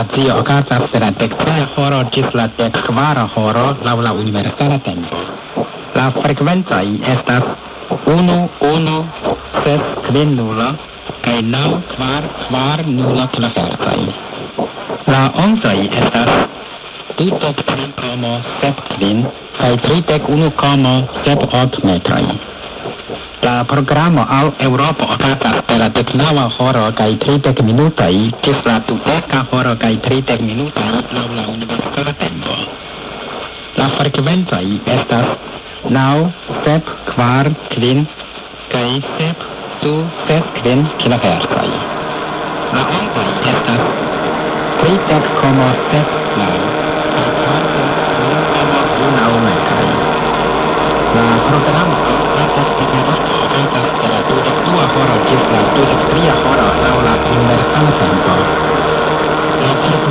acio okazas de la dektrea horo ĝis la dekkvara horo laŭ la universala tempo. La frekvencoj estas unu unu ses kvin nulo kaj naŭ kvar kvar nulo kilohercoj. La oncoj estas dudek tri komo sep kvin kaj tridek unu komo sep ok metroj. La programo al Europa okazas per la deknaŭa horo kaj tridek minutaj ĝis la dudeka horo kai tridek minutaj lau la universitata tempo. La frekvencoj estas naŭ, sep, kvar, kvin kaj sep, du, ses, kvin kilohertzoj. La ondoj estas tridek komo sep naŭ. La programo Eritrea har alltså hållit investmenten på. Enligt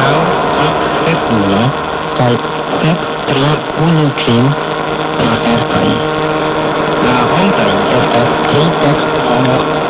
now up 59 till 6317 La